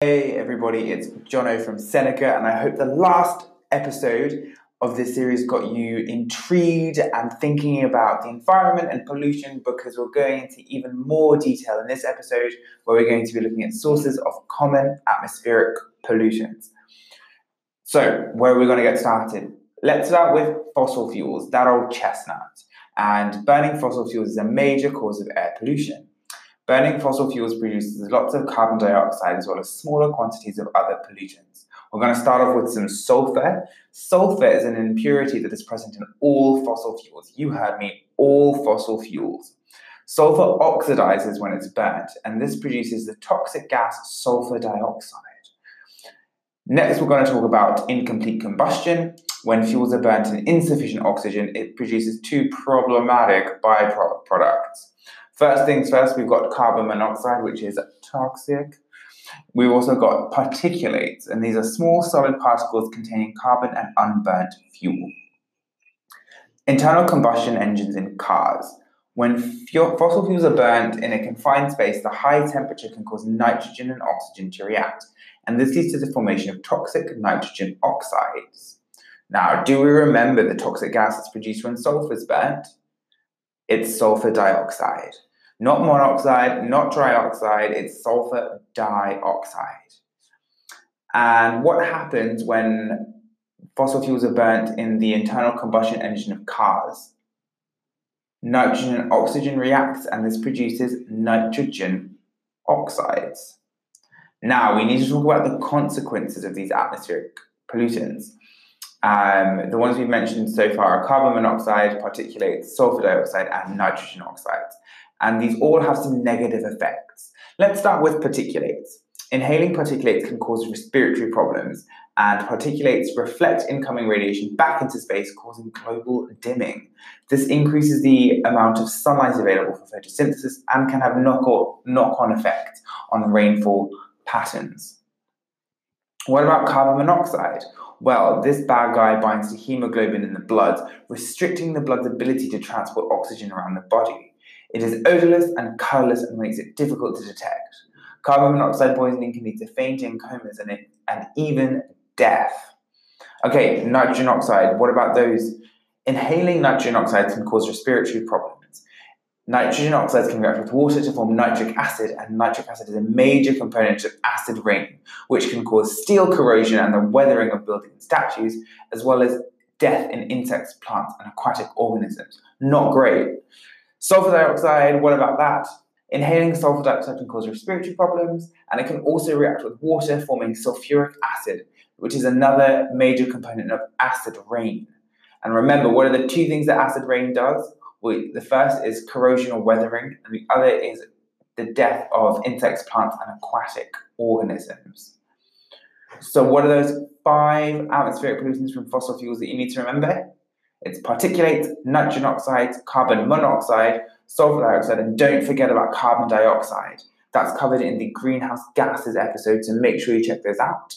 Hey everybody, it's Jono from Seneca, and I hope the last episode of this series got you intrigued and thinking about the environment and pollution because we're going into even more detail in this episode where we're going to be looking at sources of common atmospheric pollutions. So, where are we going to get started? Let's start with fossil fuels, that old chestnut. And burning fossil fuels is a major cause of air pollution. Burning fossil fuels produces lots of carbon dioxide as well as smaller quantities of other pollutants. We're going to start off with some sulfur. Sulfur is an impurity that is present in all fossil fuels. You heard me, all fossil fuels. Sulfur oxidizes when it's burnt, and this produces the toxic gas sulfur dioxide. Next, we're going to talk about incomplete combustion. When fuels are burnt in insufficient oxygen, it produces two problematic byproducts. First things first, we've got carbon monoxide, which is toxic. We've also got particulates, and these are small solid particles containing carbon and unburnt fuel. Internal combustion engines in cars. When fuel, fossil fuels are burnt in a confined space, the high temperature can cause nitrogen and oxygen to react, and this leads to the formation of toxic nitrogen oxides. Now, do we remember the toxic gas that's produced when sulfur is burnt? It's sulfur dioxide. Not monoxide, not trioxide, it's sulfur dioxide. And what happens when fossil fuels are burnt in the internal combustion engine of cars? Nitrogen and oxygen reacts, and this produces nitrogen oxides. Now, we need to talk about the consequences of these atmospheric pollutants. Um, the ones we've mentioned so far are carbon monoxide, particulates, sulfur dioxide, and nitrogen oxides and these all have some negative effects. Let's start with particulates. Inhaling particulates can cause respiratory problems, and particulates reflect incoming radiation back into space, causing global dimming. This increases the amount of sunlight available for photosynthesis and can have knock on effect on rainfall patterns. What about carbon monoxide? Well, this bad guy binds to hemoglobin in the blood, restricting the blood's ability to transport oxygen around the body. It is odorless and colorless and makes it difficult to detect. Carbon monoxide poisoning can lead to fainting, comas, and, and even death. Okay, nitrogen oxide. What about those? Inhaling nitrogen oxides can cause respiratory problems. Nitrogen oxides can react with water to form nitric acid, and nitric acid is a major component of acid rain, which can cause steel corrosion and the weathering of buildings and statues, as well as death in insects, plants, and aquatic organisms. Not great. Sulfur dioxide, what about that? Inhaling sulfur dioxide can cause respiratory problems, and it can also react with water, forming sulfuric acid, which is another major component of acid rain. And remember, what are the two things that acid rain does? Well, the first is corrosion or weathering, and the other is the death of insects, plants, and aquatic organisms. So, what are those five atmospheric pollutants from fossil fuels that you need to remember? It's particulates, nitrogen oxides, carbon monoxide, sulfur dioxide, and don't forget about carbon dioxide. That's covered in the greenhouse gases episode, so make sure you check those out.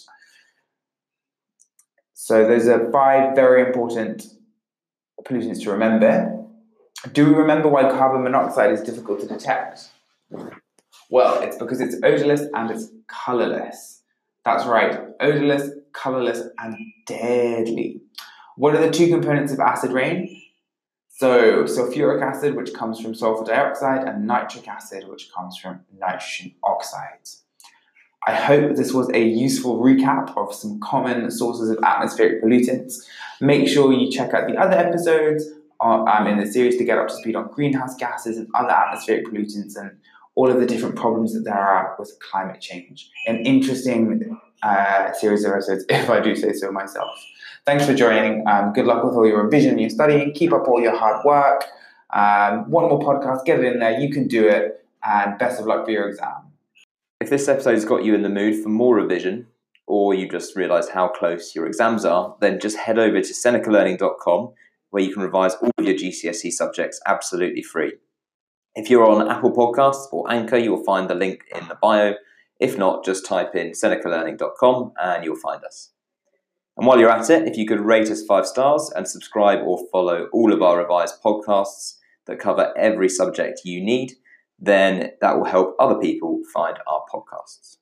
So, those are five very important pollutants to remember. Do we remember why carbon monoxide is difficult to detect? Well, it's because it's odorless and it's colorless. That's right, odorless, colorless, and deadly. What are the two components of acid rain? So, sulfuric acid, which comes from sulfur dioxide, and nitric acid, which comes from nitrogen oxides. I hope this was a useful recap of some common sources of atmospheric pollutants. Make sure you check out the other episodes uh, um, in the series to get up to speed on greenhouse gases and other atmospheric pollutants and all of the different problems that there are with climate change. An interesting uh, series of episodes, if I do say so myself. Thanks for joining. Um, good luck with all your revision your studying. Keep up all your hard work. Um, one more podcast, get it in there. You can do it. And best of luck for your exam. If this episode's got you in the mood for more revision, or you just realised how close your exams are, then just head over to senecalearning.com where you can revise all of your GCSE subjects absolutely free. If you're on Apple Podcasts or Anchor, you'll find the link in the bio. If not, just type in senecalearning.com and you'll find us. And while you're at it, if you could rate us five stars and subscribe or follow all of our revised podcasts that cover every subject you need, then that will help other people find our podcasts.